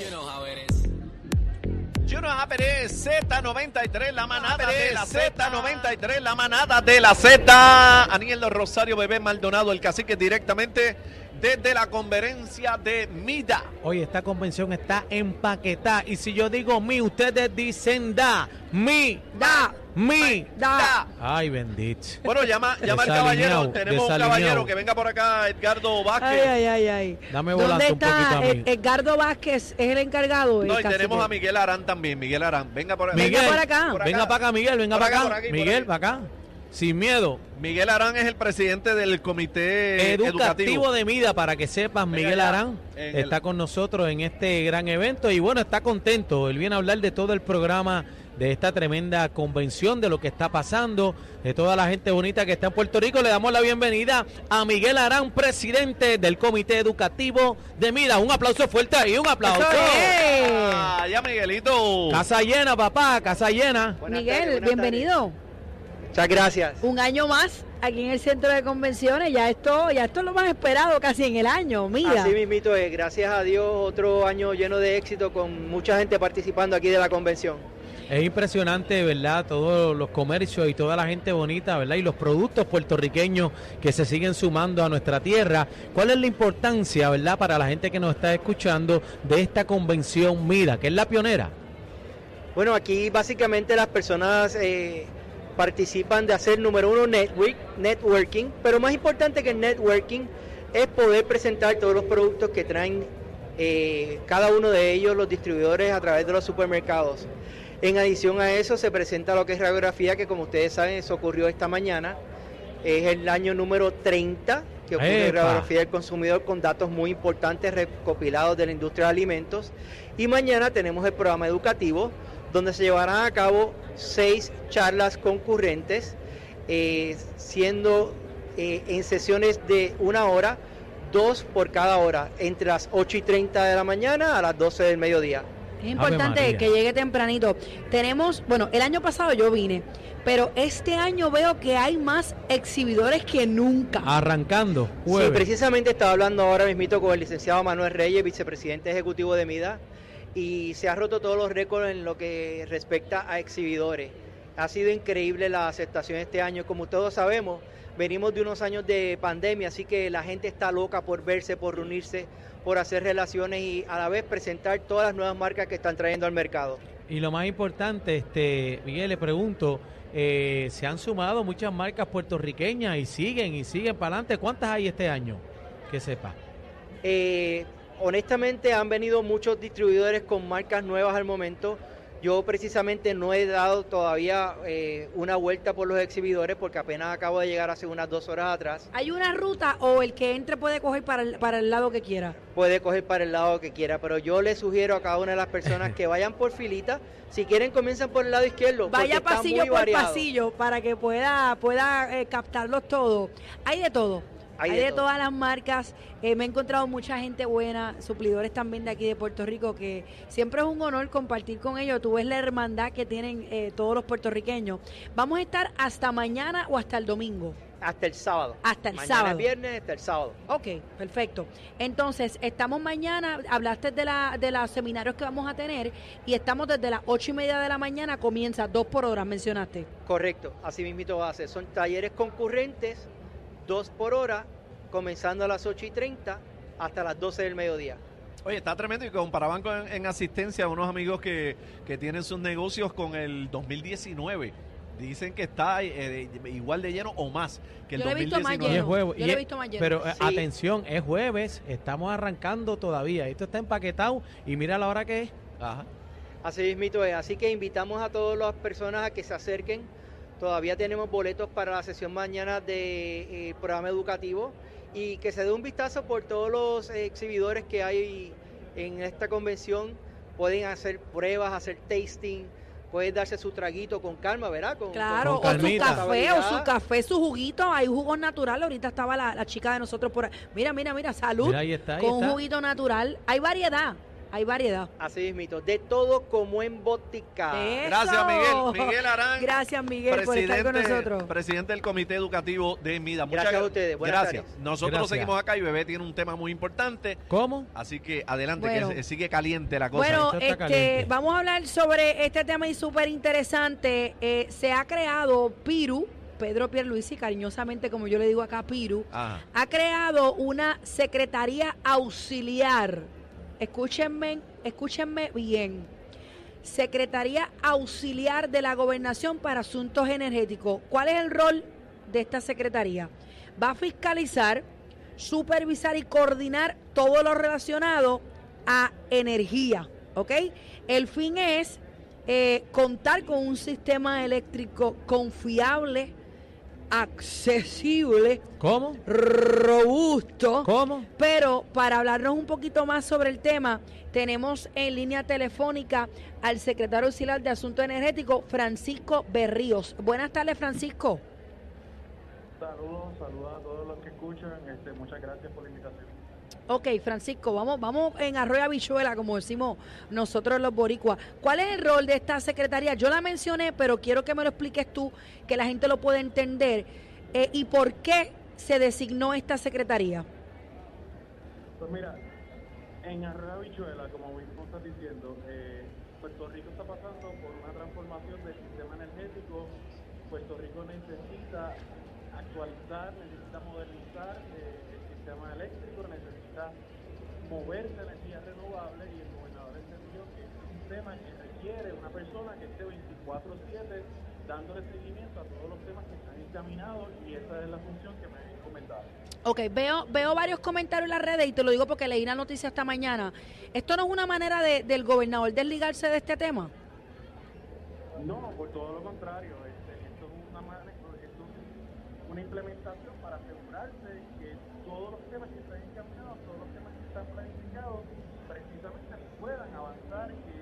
You know how it is. You know how it is. Z93, la manada de la Z93, la manada de la Z. Aniel Rosario, Bebé Maldonado, el cacique directamente desde la conferencia de MIDA. Oye, esta convención está empaquetada. Y si yo digo mi, ustedes dicen da. Mi, da, mi, Da. Ay, bendito. Bueno, llama, llama al caballero. Tenemos un caballero que venga por acá, Edgardo Vázquez. Ay, ay, ay, ay. Dame ¿Dónde un está a mí. eh, Edgardo Vázquez? ¿Es el encargado? No, el y tenemos a Miguel Arán también. Miguel Arán, venga por Miguel, Venga por acá. Por venga para acá, Miguel, venga para acá, acá. por aquí, por Miguel, para acá. Sin miedo. Miguel Arán es el presidente del comité educativo, educativo. de Mida, para que sepan, Venga Miguel Arán está el- con nosotros en este gran evento y bueno, está contento. Él viene a hablar de todo el programa, de esta tremenda convención, de lo que está pasando, de toda la gente bonita que está en Puerto Rico. Le damos la bienvenida a Miguel Arán, presidente del comité educativo de Mida. Un aplauso fuerte ahí, un aplauso. Ah, ya Miguelito. Casa llena, papá, casa llena. Buenas Miguel, bienvenido. Muchas gracias. Un año más aquí en el centro de convenciones. Ya esto, ya esto es lo más esperado casi en el año. Mira. Así mismito es, gracias a Dios, otro año lleno de éxito con mucha gente participando aquí de la convención. Es impresionante, ¿verdad? Todos los comercios y toda la gente bonita, ¿verdad? Y los productos puertorriqueños que se siguen sumando a nuestra tierra. ¿Cuál es la importancia, ¿verdad? Para la gente que nos está escuchando de esta convención MIDA, que es la pionera. Bueno, aquí básicamente las personas eh, participan de hacer, número uno, network, networking, pero más importante que el networking es poder presentar todos los productos que traen eh, cada uno de ellos los distribuidores a través de los supermercados. En adición a eso se presenta lo que es radiografía, que como ustedes saben, eso ocurrió esta mañana. Es el año número 30 que ocurre ¡Epa! radiografía del consumidor con datos muy importantes recopilados de la industria de alimentos. Y mañana tenemos el programa educativo, donde se llevarán a cabo seis charlas concurrentes, eh, siendo eh, en sesiones de una hora, dos por cada hora, entre las 8 y 30 de la mañana a las 12 del mediodía. Es importante que llegue tempranito. Tenemos, bueno, el año pasado yo vine, pero este año veo que hay más exhibidores que nunca. Arrancando. Sí, jueves. precisamente estaba hablando ahora mismito con el licenciado Manuel Reyes, vicepresidente ejecutivo de MIDA, y se ha roto todos los récords en lo que respecta a exhibidores. Ha sido increíble la aceptación este año. Como todos sabemos, venimos de unos años de pandemia, así que la gente está loca por verse, por reunirse, por hacer relaciones y a la vez presentar todas las nuevas marcas que están trayendo al mercado. Y lo más importante, este, Miguel, le pregunto, eh, se han sumado muchas marcas puertorriqueñas y siguen y siguen para adelante. ¿Cuántas hay este año? Que sepa. Eh, honestamente han venido muchos distribuidores con marcas nuevas al momento. Yo precisamente no he dado todavía eh, una vuelta por los exhibidores porque apenas acabo de llegar hace unas dos horas atrás. ¿Hay una ruta o el que entre puede coger para el, para el lado que quiera? Puede coger para el lado que quiera, pero yo le sugiero a cada una de las personas que vayan por filita. Si quieren, comiencen por el lado izquierdo. Vaya está pasillo muy por variado. pasillo para que pueda, pueda eh, captarlos todos. Hay de todo. Hay Hay, de todas las marcas. Eh, me he encontrado mucha gente buena, suplidores también de aquí de Puerto Rico, que siempre es un honor compartir con ellos. Tú ves la hermandad que tienen eh, todos los puertorriqueños. Vamos a estar hasta mañana o hasta el domingo. Hasta el sábado. Hasta el Mañana sábado. es viernes, hasta el sábado. Ok, perfecto. Entonces, estamos mañana, hablaste de, la, de los seminarios que vamos a tener y estamos desde las ocho y media de la mañana, comienza dos por hora, mencionaste. Correcto, así mismito va a ser. Son talleres concurrentes, dos por hora, comenzando a las 8 y 30 hasta las 12 del mediodía. Oye, está tremendo y comparaban con, en asistencia a unos amigos que, que tienen sus negocios con el 2019. Dicen que está eh, igual de lleno o más que el Yo lo he visto más 2019. Es. Yo he es- visto más lleno. Pero eh, Sí. atención, es jueves, estamos arrancando todavía. Esto está empaquetado y mira la hora que es. Ajá. Así mismito es. Así que invitamos a todas las personas a que se acerquen. Todavía tenemos boletos para la sesión mañana del programa educativo y que se dé un vistazo por todos los eh, exhibidores que hay en esta convención. Pueden hacer pruebas, hacer tasting, pueden darse su traguito con calma, ¿verdad? Con, Claro, con o su café, o su café, su juguito, hay jugos naturales. Ahorita estaba la, la chica de nosotros por ahí. Mira, mira, mira, salud. Mira, ahí está, ahí con un juguito natural. Hay variedad. Hay variedad. Así mismo, de todo como en botica. Eso. Gracias, Miguel. Miguel Arán. Gracias, Miguel, por estar con nosotros. presidente del Comité Educativo de MIDA. Muchas Gracias a ustedes. Buenas gracias. tardes. Nosotros Gracias. seguimos acá y Bebé tiene un tema muy importante. ¿Cómo? Así que adelante, Bueno. que sigue caliente la cosa. Bueno, este, caliente. vamos a hablar sobre este tema y súper interesante. Eh, se ha creado Piru, Pedro Pierluisi, cariñosamente como yo le digo acá, Piru, Ajá. ha creado una secretaría auxiliar. Escúchenme, escúchenme bien. Secretaría auxiliar de la gobernación para asuntos energéticos. ¿Cuál es el rol de esta secretaría? Va a fiscalizar, supervisar y coordinar todo lo relacionado a energía. ¿Ok? El fin es eh, contar con un sistema eléctrico confiable, accesible, ¿Cómo? robusto. ¿Cómo? Pero para hablarnos un poquito más sobre el tema, tenemos en línea telefónica al secretario auxiliar de Asuntos Energéticos, Francisco Berríos. Buenas tardes, Francisco. Saludos, saludos a todos los que escuchan. Este, muchas gracias por la invitación. Ok, Francisco, vamos, vamos en arroyo habichuela, como decimos nosotros los boricuas. ¿Cuál es el rol de esta secretaría? Yo la mencioné, pero quiero que me lo expliques tú, que la gente lo pueda entender. Eh, ¿Y por qué se designó esta secretaría? Pues mira, en Arroyo Habichuela, como mismo estás diciendo, eh, Puerto Rico está pasando por una transformación del sistema energético. Puerto Rico necesita actualizar, necesita modernizar eh, el sistema eléctrico, necesita moverse a energías renovables y el gobernador entendió que es un tema que requiere una persona que esté 24/7 dándole seguimiento a todos los temas que están encaminados y esa es la función que me han comentado. Ok, veo, veo varios comentarios en las redes y te lo digo porque leí la noticia esta mañana. ¿Esto no es una manera de- del gobernador desligarse de este tema? No, por todo lo contrario, este, esto es una, esto es una implementación para asegurarse que todos los temas que están encaminados, todos los temas que están planificados, precisamente puedan avanzar, que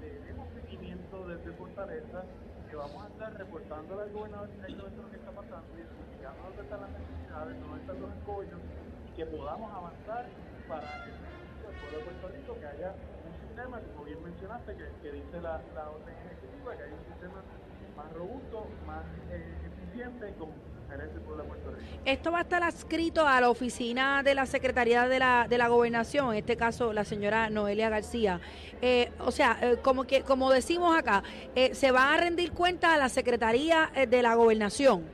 le demos desde Fortaleza, que vamos a estar reportándole al gobernador directamente lo que está pasando, identificando dónde están las necesidades, dónde están los escollos, y que podamos avanzar para el pueblo de Puerto Rico, que haya un sistema, como bien mencionaste, que, que dice la, la orden ejecutiva, que haya un sistema más robusto, más eh, eficiente y con merece el pueblo de Puerto Rico. Esto va a estar adscrito a la oficina de la Secretaría de la, de la Gobernación, en este caso la señora Noelia García. Eh, o sea, eh, como, que, como decimos acá, eh, se va a rendir cuenta a la Secretaría eh, de la Gobernación.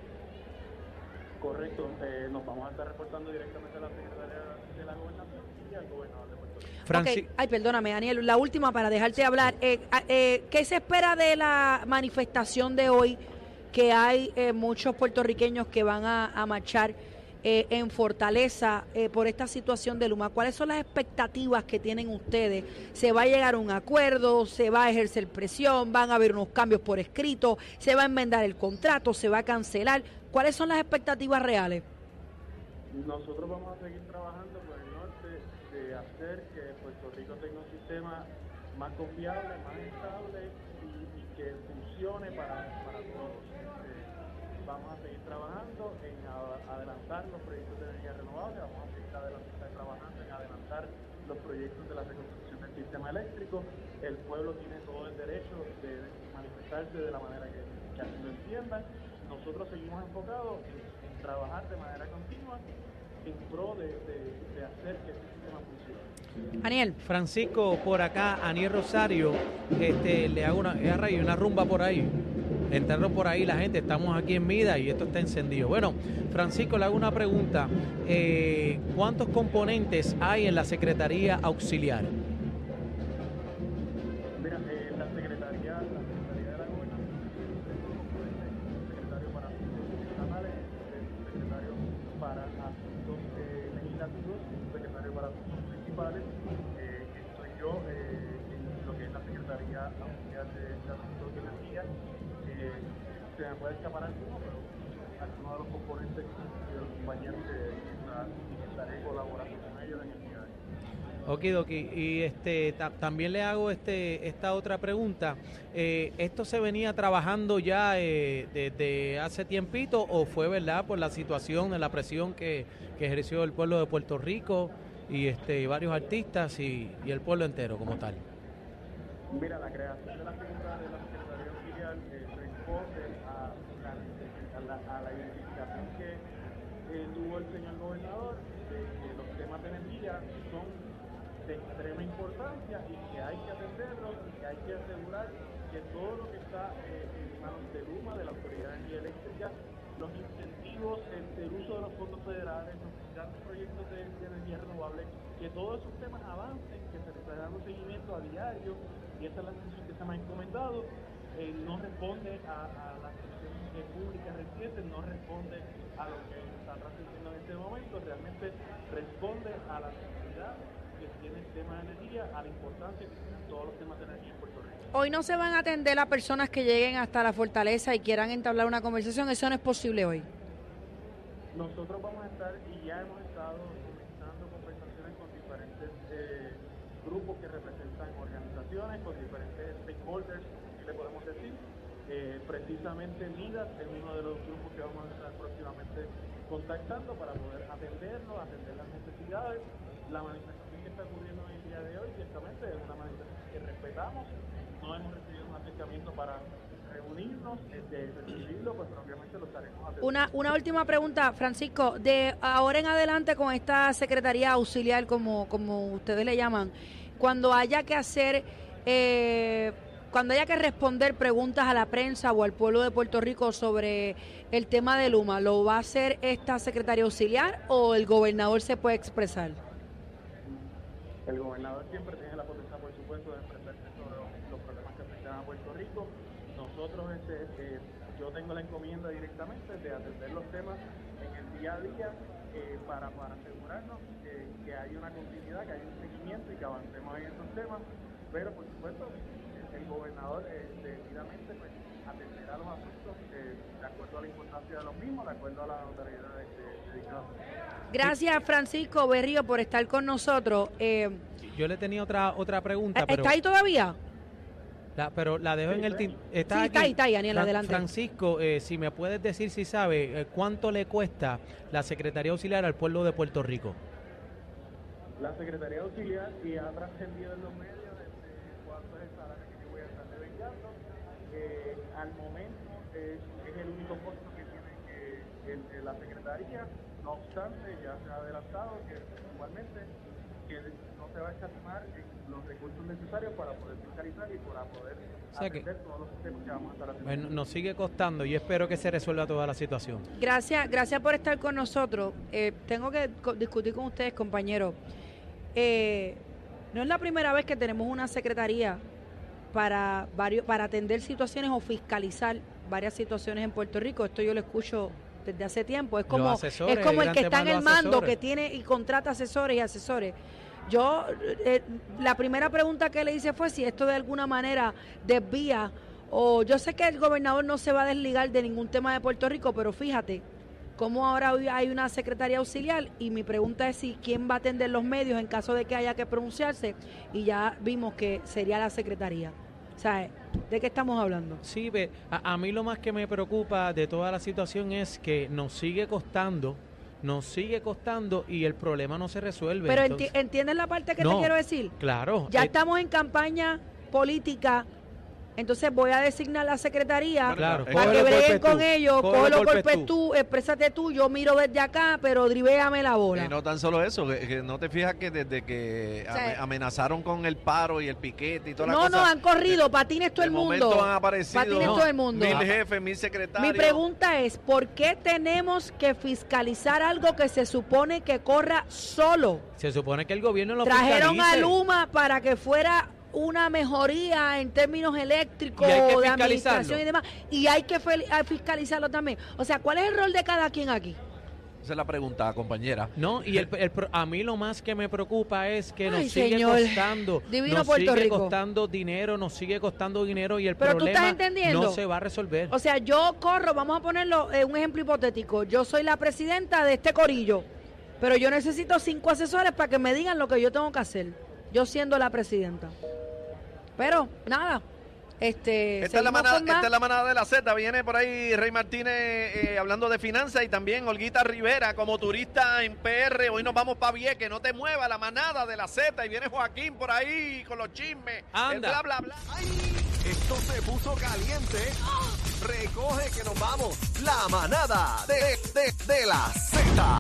Correcto, eh, nos vamos a estar reportando directamente a la Secretaría de la Gobernación y al gobernador de Puerto Rico. Franci- Ok, Ay, perdóname, Daniel, la última para dejarte hablar. Eh, a- eh, ¿Qué se espera de la manifestación de hoy? Que hay eh, muchos puertorriqueños que van a, marchar eh, en Fortaleza eh, por esta situación de Luma. ¿Cuáles son las expectativas que tienen ustedes? ¿Se va a llegar a un acuerdo? ¿Se va a ejercer presión? ¿Van a haber unos cambios por escrito? ¿Se va a enmendar el contrato? ¿Se va a cancelar? ¿Cuáles son las expectativas reales? Nosotros vamos a seguir trabajando por el norte de hacer que Puerto Rico tenga un sistema más confiable, más estable y que funcione para, para todos. Eh, vamos a seguir trabajando en a- adelantar los proyectos de energía renovable, vamos a seguir adelantar- trabajando en adelantar los proyectos de la reconstrucción del sistema eléctrico. El pueblo tiene todo el derecho de manifestarse de la manera que, que así lo entiendan. Nosotros seguimos enfocados en, en trabajar de manera continua en pro de, de- de hacer que este sistema funcione. Daniel. Francisco, por acá, Aniel Rosario, este, le hago una, una rumba por ahí. Entraron por ahí la gente, estamos aquí en Mida y esto está encendido. Bueno, Francisco, le hago una pregunta. Eh, ¿Cuántos componentes hay en la Secretaría Auxiliar? Me puede escapar alguno, pero algunos de los componentes de los compañeros que, estaré colaborando con ellos en el día de hoy. Okidoki, y este ta- también le hago este esta otra pregunta. Eh, ¿Esto se venía trabajando ya eh, desde hace tiempito o fue verdad por la situación, de la presión que, que ejerció el pueblo de Puerto Rico? y este y varios artistas y, y el pueblo entero como tal. Mira, la creación de la figura de la Secretaría Auxiliar eh, responde a la, a la, a la identificación que eh, tuvo el señor gobernador de que los temas de energía son de extrema importancia y que hay que atenderlos y que hay que asegurar que todo lo que está eh, en manos de Luma, de la Autoridad de Energía Eléctrica, los incentivos, el, el uso de los fondos federales, los grandes proyectos de, energía renovable, que todos esos temas avancen, que se les esté dando seguimiento a diario, y esa es la función que se me ha encomendado, eh, no responde a, a las funciones públicas recientes, no responde a lo que está trascendiendo en este momento, realmente responde a la necesidad que tiene el tema de energía, a la importancia que tienen todos los temas de energía en Puerto Rico. Hoy no se van a atender a personas que lleguen hasta la fortaleza y quieran entablar una conversación, eso no es posible hoy. Nosotros vamos a estar y ya hemos estado comenzando conversaciones con diferentes eh, grupos que representan organizaciones, con diferentes stakeholders, podemos decir. Eh, precisamente MIDAS es uno de los grupos que vamos a estar próximamente contactando para poder atenderlos, atender las necesidades. La manifestación que está ocurriendo en el día de hoy, ciertamente es una manifestación que respetamos. No hemos recibido un acercamiento para reunirnos, de recibirlo, pues obviamente lo estaremos. Una, una última pregunta, Francisco. De ahora en adelante con esta Secretaría Auxiliar, como, como ustedes le llaman, cuando haya que hacer, eh, cuando haya que responder preguntas a la prensa o al pueblo de Puerto Rico sobre el tema de Luma, ¿lo va a hacer esta Secretaría Auxiliar o el gobernador se puede expresar? El gobernador siempre tiene la potestad, por supuesto, de expresarse sobre los, los problemas que afectan a Puerto Rico. Nosotros, este, eh, yo tengo la encomienda directamente de atender los temas en el día a día eh, para, asegurarnos que, que hay una continuidad, que hay un seguimiento y que avancemos en esos temas. Pero, por supuesto, el gobernador eh, debidamente pues, atenderá los asuntos eh, de acuerdo a la importancia de los mismos, de acuerdo a las autoridades dedicadas. Gracias, Francisco Berrío, por estar con nosotros. Eh, Yo le tenía otra otra pregunta, pero ¿Está ahí todavía? la, pero la dejo en el está Sí, aquí. está ahí, está ahí, Daniel, Fran- adelante. Francisco, eh, si me puedes decir si sabe eh, cuánto le cuesta la Secretaría Auxiliar al pueblo de Puerto Rico. La Secretaría Auxiliar y ha trascendido en los medios desde cuánto es el salario que yo voy a estar devengando. Eh, al momento es, es el único costo que tiene que, la Secretaría. No obstante, ya se ha adelantado que igualmente que no se va a escatimar en los recursos necesarios para poder fiscalizar y para poder O sea que- atender todos los temas que vamos a estar haciendo. Bueno, nos sigue costando y espero que se resuelva toda la situación. Gracias, gracias por estar con nosotros. Eh, tengo que discutir con ustedes, compañeros. Eh, no es la primera vez que tenemos una secretaría para varios, para atender situaciones o fiscalizar varias situaciones en Puerto Rico. Esto yo lo escucho desde hace tiempo. Es como, asesores, es como el que está en el mando, asesores. que tiene y contrata asesores y asesores. Yo, eh, la primera pregunta que le hice fue si esto de alguna manera desvía o yo sé que el gobernador no se va a desligar de ningún tema de Puerto Rico, pero fíjate cómo ahora hay una secretaria auxiliar y mi pregunta es si quién va a atender los medios en caso de que haya que pronunciarse y ya vimos que sería la secretaría. O sea, ¿de qué estamos hablando? Sí, a, a mí lo más que me preocupa de toda la situación es que nos sigue costando, nos sigue costando y el problema no se resuelve. Pero enti- ¿entiendes la parte que te quiero decir? claro, Ya eh, estamos en campaña política, entonces voy a designar la secretaría Claro, para que breguen con tú, ellos, cógelo cógelo por por pez pez tú. tú, exprésate tú, yo miro desde acá, pero drivéame la bola. Y no tan solo eso, que, que no te fijas que desde que O sea, ame- amenazaron con el paro y el piquete y toda la No, cosa. no, han corrido, de- patines todo el mundo. momento han aparecido Patines todo el mundo. mil jefes, mil secretarios. Mi pregunta es, ¿por qué tenemos que fiscalizar algo que se supone que corra solo? se supone que el gobierno lo Trajeron a. Luma para que fuera una mejoría en términos eléctricos, de administración y demás. Y hay que fiscalizarlo también. O sea, ¿cuál es el rol de cada quien aquí? Esa es la pregunta, compañera. No, y el, a mí lo más que me preocupa es que nos Ay, sigue señor. costando, Divino nos Puerto sigue Rico. costando dinero, nos sigue costando dinero y el Pero tú problema estás entendiendo. no se va a resolver. O sea, yo corro, vamos a ponerlo en un ejemplo hipotético. Yo soy la presidenta de este corillo, pero yo necesito cinco asesores para que me digan lo que yo tengo que hacer, yo siendo la presidenta. Pero nada, Este, Esta es, la manada, esta es la manada de la Z. Viene por ahí Rey Martínez eh, hablando de finanzas y también Olguita Rivera como turista en PR. Hoy nos vamos para Vieques. No te muevas, la manada de la Z. Y viene Joaquín por ahí con los chismes. Anda. bla, bla, bla. Esto se puso caliente. Recoge que nos vamos. La manada de, de, de la Z.